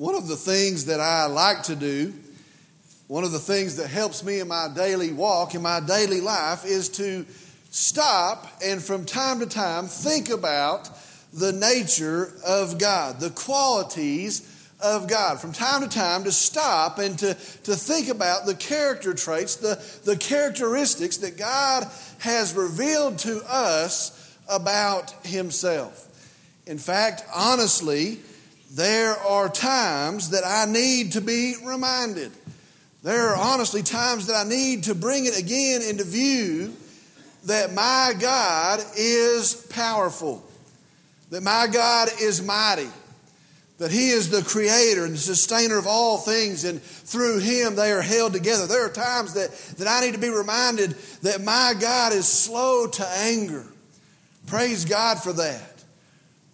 One of the things that I like to do, one of the things that helps me in my daily walk, in my daily life, is to stop and from time to time think about the nature of God, the qualities of God. From time to time, to stop and to, to think about the character traits, the, the characteristics that God has revealed to us about Himself. In fact, honestly, there are times that I need to be reminded. There are honestly times that I need to bring it again into view that my God is powerful, that my God is mighty, that He is the creator and the sustainer of all things, and through Him they are held together. There are times that, that I need to be reminded that my God is slow to anger. Praise God for that.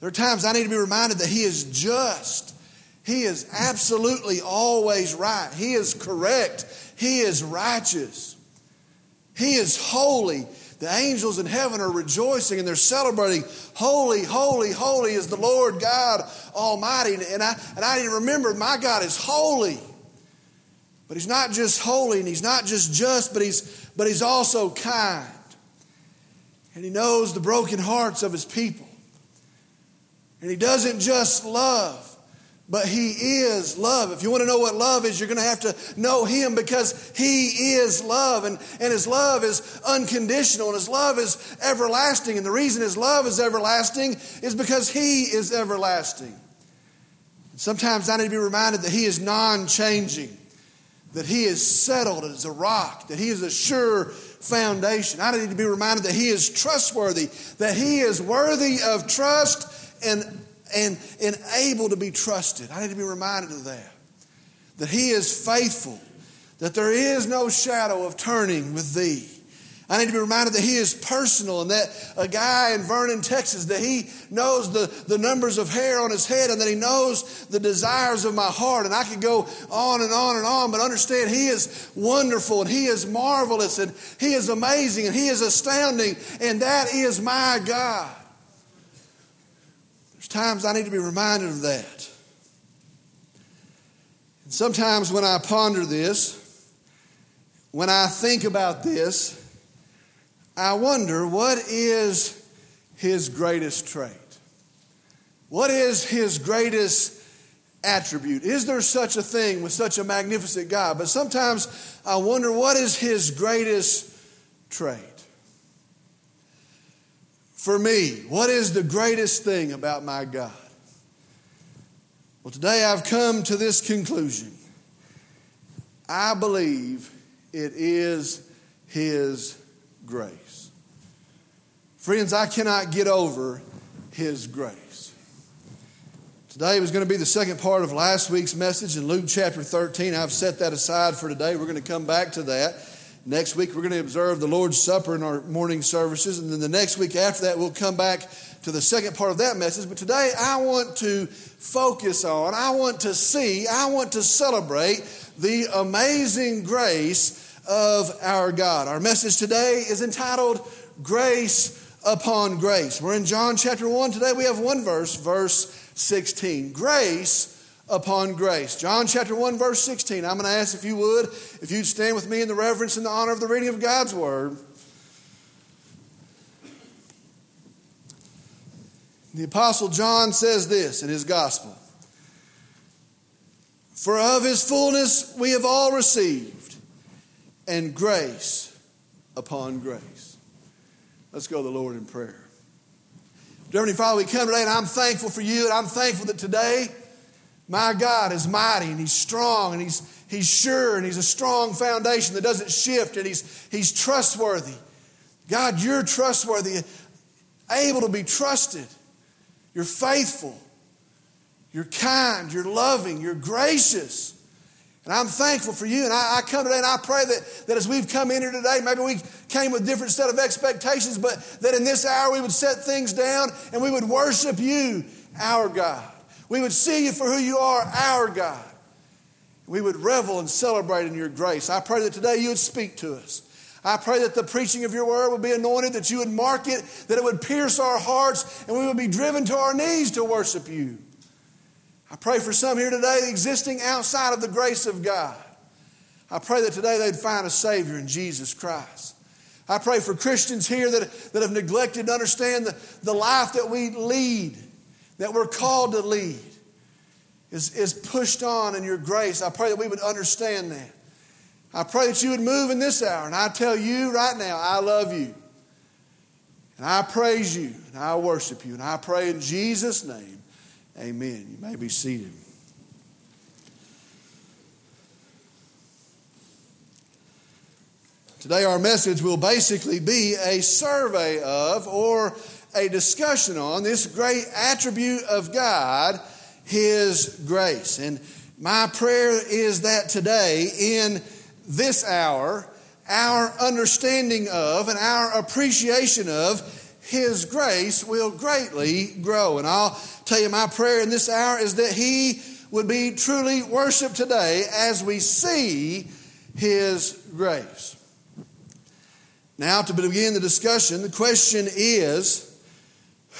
There are times I need to be reminded that He is just. He is absolutely always right. He is correct. He is righteous. He is holy. The angels in heaven are rejoicing and they're celebrating. Holy, holy, holy is the Lord God Almighty. And I, and I need to remember my God is holy. But He's not just holy and He's not just just, but He's, but he's also kind. And He knows the broken hearts of His people. And He doesn't just love, but He is love. If you want to know what love is, you're going to have to know Him because He is love. And, and His love is unconditional and His love is everlasting. And the reason His love is everlasting is because He is everlasting. Sometimes I need to be reminded that He is non changing, that He is settled as a rock, that He is a sure foundation. I need to be reminded that He is trustworthy, that He is worthy of trust and, and, and able to be trusted. I need to be reminded of that. That He is faithful, that there is no shadow of turning with Thee. I need to be reminded that he is personal and that a guy in Vernon, Texas, that he knows the, the numbers of hair on his head and that he knows the desires of my heart. And I could go on and on and on, but understand he is wonderful and he is marvelous and he is amazing and he is astounding. And that is my God. There's times I need to be reminded of that. And sometimes when I ponder this, when I think about this, I wonder what is his greatest trait? What is his greatest attribute? Is there such a thing with such a magnificent God? But sometimes I wonder what is his greatest trait? For me? What is the greatest thing about my God? Well, today I've come to this conclusion. I believe it is His grace. Friends, I cannot get over His grace. Today was going to be the second part of last week's message in Luke chapter 13. I've set that aside for today. We're going to come back to that. Next week, we're going to observe the Lord's Supper in our morning services. And then the next week after that, we'll come back to the second part of that message. But today, I want to focus on, I want to see, I want to celebrate the amazing grace of our God. Our message today is entitled Grace Upon Grace. We're in John chapter 1. Today, we have one verse, verse 16. Grace upon grace. John chapter 1, verse 16. I'm going to ask if you would, if you'd stand with me in the reverence and the honor of the reading of God's word. The Apostle John says this in his gospel For of his fullness we have all received, and grace upon grace. Let's go to the Lord in prayer. Dear Heavenly Father, we come today and I'm thankful for you, and I'm thankful that today my God is mighty and He's strong and He's, he's sure and He's a strong foundation that doesn't shift and he's, he's trustworthy. God, you're trustworthy, able to be trusted. You're faithful. You're kind. You're loving. You're gracious. And I'm thankful for you. And I, I, come today and I pray that, that as we've come in here today, maybe we came with different set of expectations, but that in this hour we would set things down and we would worship you, our God. We would see you for who you are, our God. We would revel and celebrate in your grace. I pray that today you would speak to us. I pray that the preaching of your word would be anointed, that you would mark it, that it would pierce our hearts, and we would be driven to our knees to worship you. I pray for some here today existing outside of the grace of God. I pray that today they'd find a Savior in Jesus Christ. I pray for Christians here that, that have neglected to understand the, the life that we lead, that we're called to lead, is, is pushed on in your grace. I pray that we would understand that. I pray that you would move in this hour. And I tell you right now, I love you. And I praise you. And I worship you. And I pray in Jesus' name, amen. You may be seated. Today, our message will basically be a survey of or a discussion on this great attribute of God, His grace. And my prayer is that today, in this hour, our understanding of and our appreciation of His grace will greatly grow. And I'll tell you, my prayer in this hour is that He would be truly worshiped today as we see His grace. Now, to begin the discussion, the question is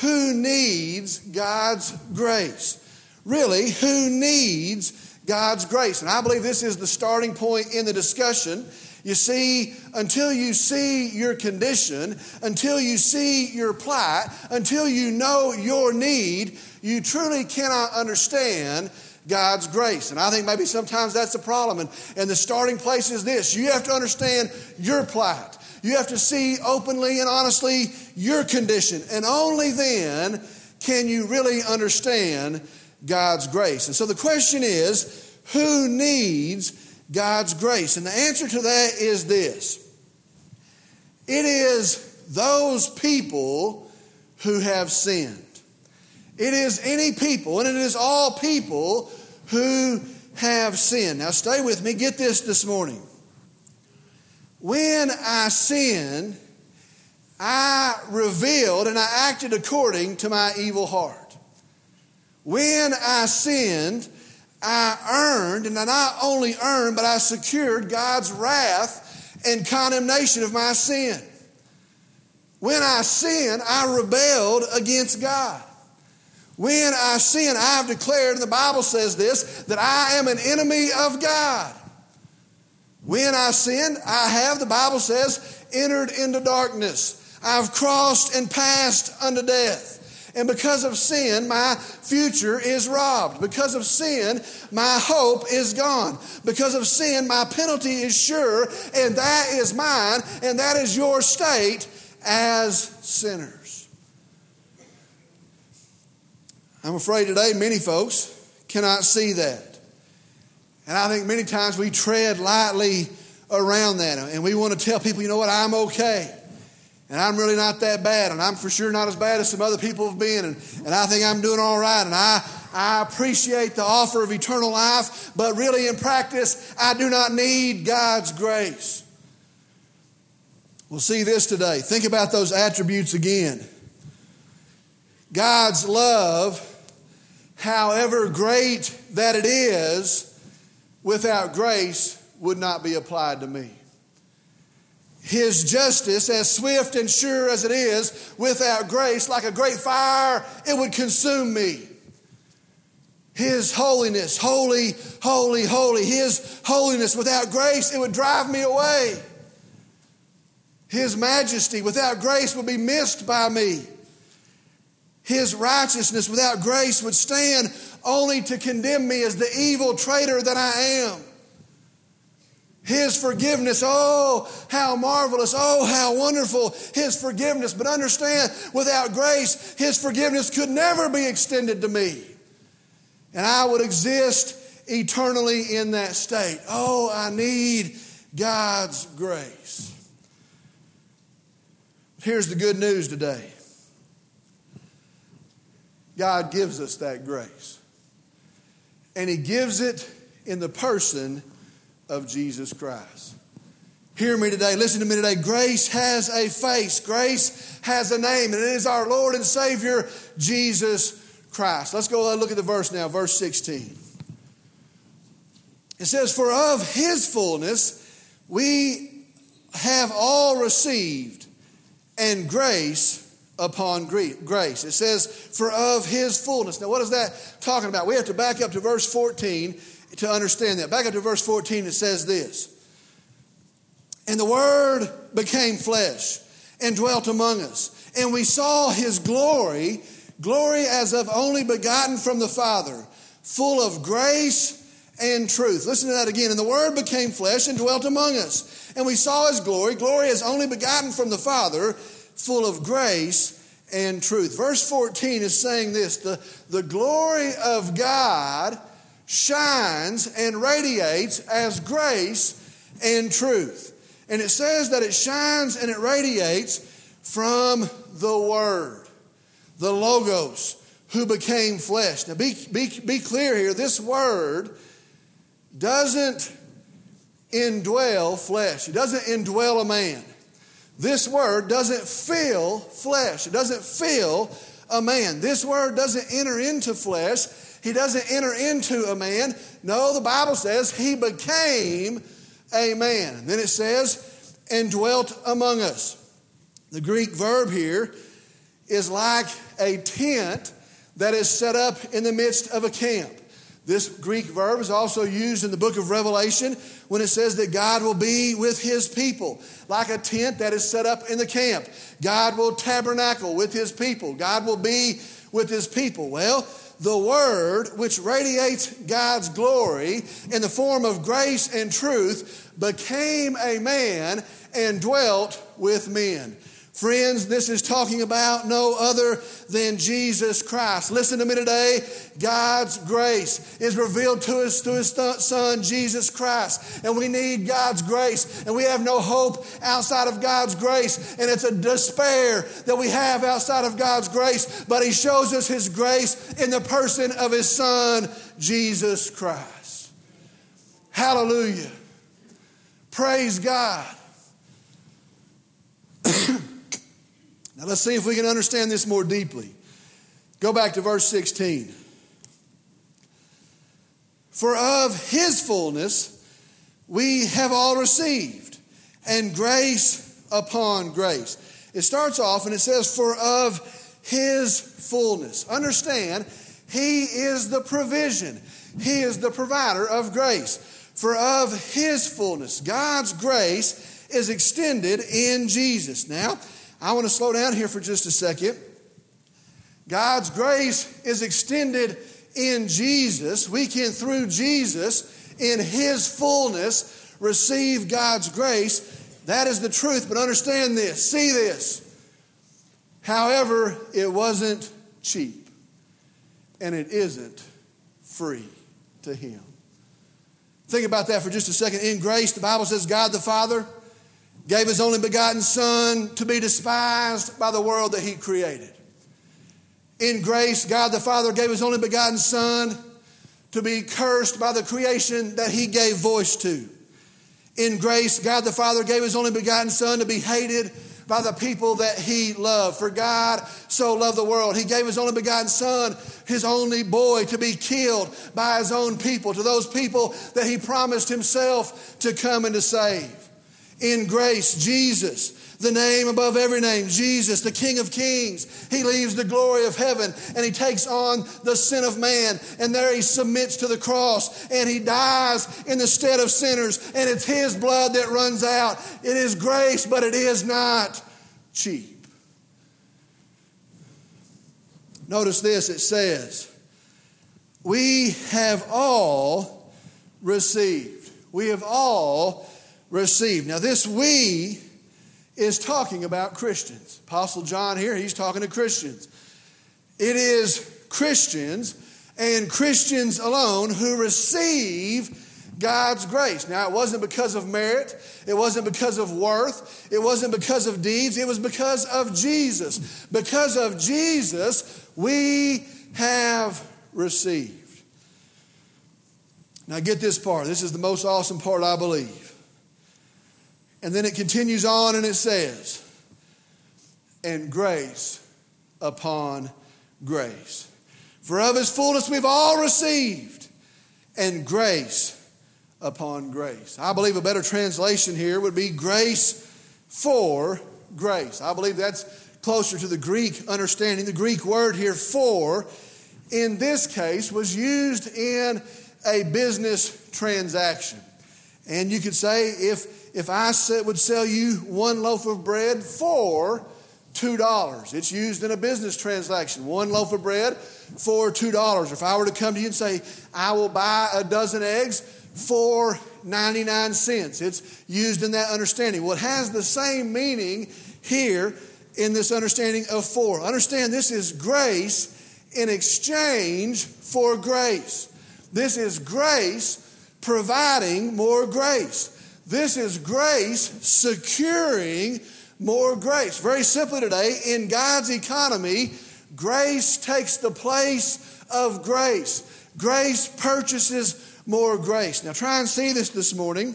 who needs God's grace? Really, who needs God's grace? And I believe this is the starting point in the discussion. You see, until you see your condition, until you see your plight, until you know your need, you truly cannot understand God's grace. And I think maybe sometimes that's the problem. And, and the starting place is this you have to understand your plight. You have to see openly and honestly your condition. And only then can you really understand God's grace. And so the question is who needs God's grace? And the answer to that is this it is those people who have sinned. It is any people, and it is all people who have sinned. Now, stay with me. Get this this morning. When I sinned, I revealed and I acted according to my evil heart. When I sinned, I earned, and I not only earned, but I secured God's wrath and condemnation of my sin. When I sinned, I rebelled against God. When I sin, I have declared, and the Bible says this, that I am an enemy of God. When I sinned, I have, the Bible says, entered into darkness. I've crossed and passed unto death. And because of sin, my future is robbed. Because of sin, my hope is gone. Because of sin, my penalty is sure, and that is mine, and that is your state as sinners. I'm afraid today many folks cannot see that. And I think many times we tread lightly around that. And we want to tell people, you know what, I'm okay. And I'm really not that bad. And I'm for sure not as bad as some other people have been. And, and I think I'm doing all right. And I, I appreciate the offer of eternal life. But really, in practice, I do not need God's grace. We'll see this today. Think about those attributes again. God's love, however great that it is, without grace would not be applied to me. His justice, as swift and sure as it is, without grace, like a great fire, it would consume me. His holiness, holy, holy, holy, His holiness without grace, it would drive me away. His majesty without grace would be missed by me. His righteousness without grace would stand only to condemn me as the evil traitor that I am. His forgiveness, oh, how marvelous, oh, how wonderful His forgiveness. But understand, without grace, His forgiveness could never be extended to me. And I would exist eternally in that state. Oh, I need God's grace. Here's the good news today God gives us that grace and He gives it in the person of Jesus Christ. Hear me today. Listen to me today. Grace has a face. Grace has a name, and it is our Lord and Savior, Jesus Christ. Let's go look at the verse now, verse 16. It says, For of his fullness we have all received, and grace upon grace. It says, for of his fullness. Now, what is that talking about? We have to back up to verse 14 to understand that. Back up to verse 14, it says this And the Word became flesh and dwelt among us, and we saw his glory, glory as of only begotten from the Father, full of grace and truth. Listen to that again. And the Word became flesh and dwelt among us, and we saw his glory, glory as only begotten from the Father full of grace and truth. Verse 14 is saying this the, the glory of God shines and radiates as grace and truth. And it says that it shines and it radiates from the Word, the Logos, who became flesh. Now be, be, be clear here this Word doesn't indwell flesh, it doesn't indwell a man. This word doesn't fill flesh. It doesn't fill a man. This word doesn't enter into flesh. He doesn't enter into a man. No, the Bible says he became a man. And then it says, and dwelt among us. The Greek verb here is like a tent that is set up in the midst of a camp. This Greek verb is also used in the book of Revelation when it says that God will be with his people, like a tent that is set up in the camp. God will tabernacle with his people, God will be with his people. Well, the Word, which radiates God's glory in the form of grace and truth, became a man and dwelt with men. Friends, this is talking about no other than Jesus Christ. Listen to me today. God's grace is revealed to us through His Son, Jesus Christ. And we need God's grace. And we have no hope outside of God's grace. And it's a despair that we have outside of God's grace. But He shows us His grace in the person of His Son, Jesus Christ. Hallelujah. Praise God. Now let's see if we can understand this more deeply. Go back to verse 16. For of his fullness we have all received, and grace upon grace. It starts off and it says, For of his fullness. Understand, he is the provision, he is the provider of grace. For of his fullness, God's grace is extended in Jesus. Now, I want to slow down here for just a second. God's grace is extended in Jesus. We can, through Jesus, in His fullness, receive God's grace. That is the truth. But understand this, see this. However, it wasn't cheap, and it isn't free to Him. Think about that for just a second. In grace, the Bible says God the Father gave his only begotten Son to be despised by the world that he created. In grace, God the Father gave his only begotten Son to be cursed by the creation that he gave voice to. In grace, God the Father gave his only begotten Son to be hated by the people that he loved. For God so loved the world. He gave his only begotten Son, his only boy, to be killed by his own people, to those people that he promised himself to come and to save in grace, Jesus, the name above every name, Jesus, the King of Kings. He leaves the glory of heaven and he takes on the sin of man. And there he submits to the cross and he dies in the stead of sinners. And it's his blood that runs out. It is grace, but it is not cheap. Notice this it says, We have all received. We have all received. Now, this we is talking about Christians. Apostle John here, he's talking to Christians. It is Christians and Christians alone who receive God's grace. Now, it wasn't because of merit, it wasn't because of worth, it wasn't because of deeds, it was because of Jesus. Because of Jesus, we have received. Now, get this part. This is the most awesome part, I believe. And then it continues on and it says, and grace upon grace. For of his fullness we've all received, and grace upon grace. I believe a better translation here would be grace for grace. I believe that's closer to the Greek understanding, the Greek word here for, in this case, was used in a business transaction. And you could say, if, if I would sell you one loaf of bread for $2, it's used in a business transaction. One loaf of bread for $2. If I were to come to you and say, I will buy a dozen eggs for 99 cents, it's used in that understanding. Well, it has the same meaning here in this understanding of for. Understand this is grace in exchange for grace. This is grace providing more grace. This is grace securing more grace. Very simply today, in God's economy, grace takes the place of grace. Grace purchases more grace. Now, try and see this this morning.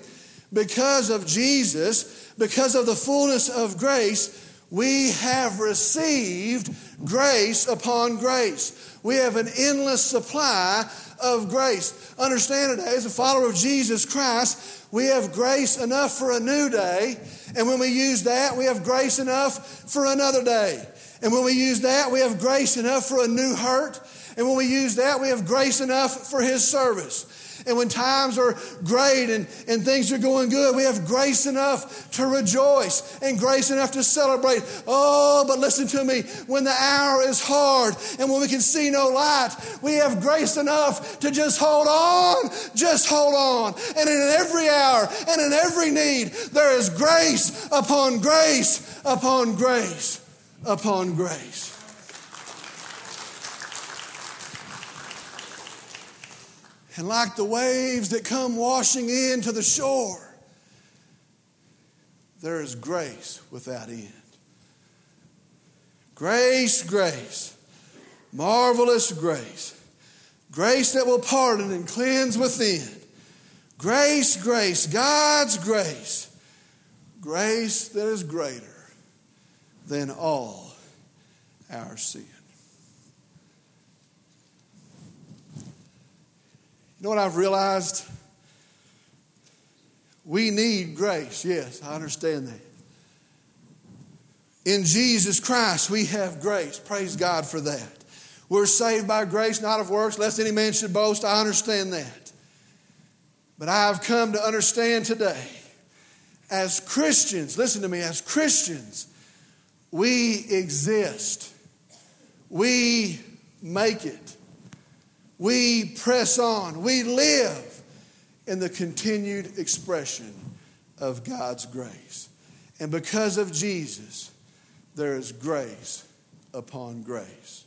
Because of Jesus, because of the fullness of grace, we have received grace upon grace. We have an endless supply of grace. Understand today, as a follower of Jesus Christ, we have grace enough for a new day. And when we use that, we have grace enough for another day. And when we use that, we have grace enough for a new hurt. And when we use that, we have grace enough for His service. And when times are great and, and things are going good, we have grace enough to rejoice and grace enough to celebrate. Oh, but listen to me, when the hour is hard and when we can see no light, we have grace enough to just hold on, just hold on. And in every hour and in every need, there is grace upon grace upon grace upon grace. And like the waves that come washing in to the shore, there is grace without end. Grace, grace, marvelous grace. Grace that will pardon and cleanse within. Grace, grace, God's grace. Grace that is greater than all our sin. You know what I've realized? We need grace. Yes, I understand that. In Jesus Christ, we have grace. Praise God for that. We're saved by grace, not of works, lest any man should boast. I understand that. But I've come to understand today, as Christians, listen to me, as Christians, we exist. We make it. We press on. We live in the continued expression of God's grace. And because of Jesus, there is grace upon grace.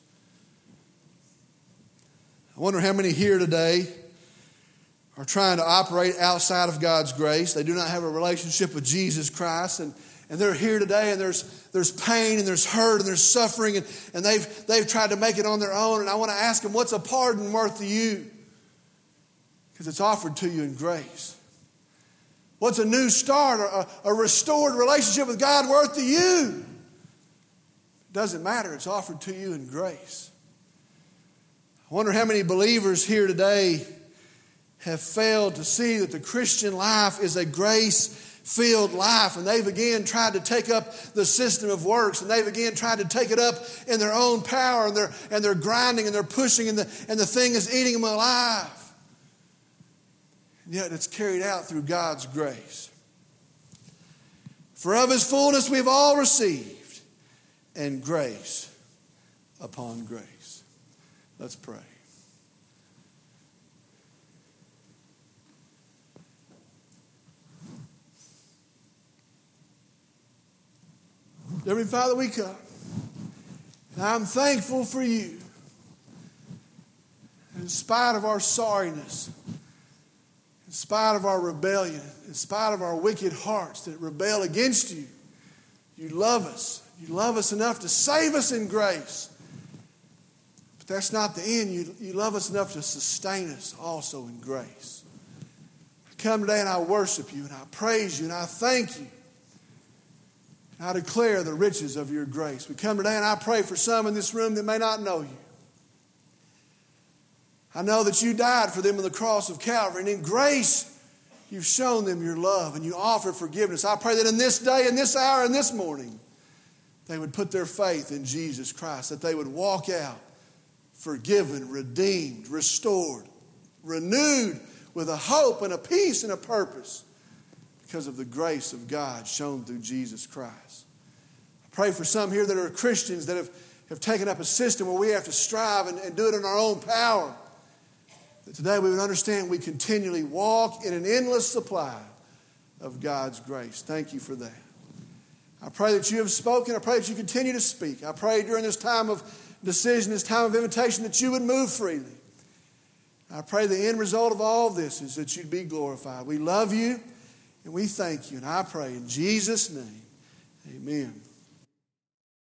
I wonder how many here today are trying to operate outside of God's grace. They do not have a relationship with Jesus Christ. And and they're here today and there's, there's pain and there's hurt and there's suffering and, and they've, they've tried to make it on their own. And I want to ask them, what's a pardon worth to you? Because it's offered to you in grace. What's a new start a, a restored relationship with God worth to you? It doesn't matter, it's offered to you in grace. I wonder how many believers here today have failed to see that the Christian life is a grace filled life. And they've again tried to take up the system of works and they've again tried to take it up in their own power and they're, and they're grinding and they're pushing and the, and the thing is eating them alive. And yet it's carried out through God's grace. For of his fullness we've all received, and grace upon grace. Let's pray. Every Father, we come. And I'm thankful for you. In spite of our sorriness, in spite of our rebellion, in spite of our wicked hearts that rebel against you, you love us. You love us enough to save us in grace. But that's not the end. You, you love us enough to sustain us also in grace. I come today and I worship you and I praise you and I thank you I declare the riches of your grace. We come today and I pray for some in this room that may not know you. I know that you died for them on the cross of Calvary, and in grace, you've shown them your love and you offer forgiveness. I pray that in this day, in this hour, in this morning, they would put their faith in Jesus Christ, that they would walk out forgiven, redeemed, restored, renewed with a hope and a peace and a purpose because of the grace of God shown through Jesus Christ. I pray for some here that are Christians that have, have taken up a system where we have to strive and, and do it in our own power. That today we would understand we continually walk in an endless supply of God's grace. Thank you for that. I pray that you have spoken. I pray that you continue to speak. I pray during this time of decision, this time of invitation, that you would move freely. I pray the end result of all this is that you'd be glorified. We love you and we thank you. And I pray in Jesus' name, amen.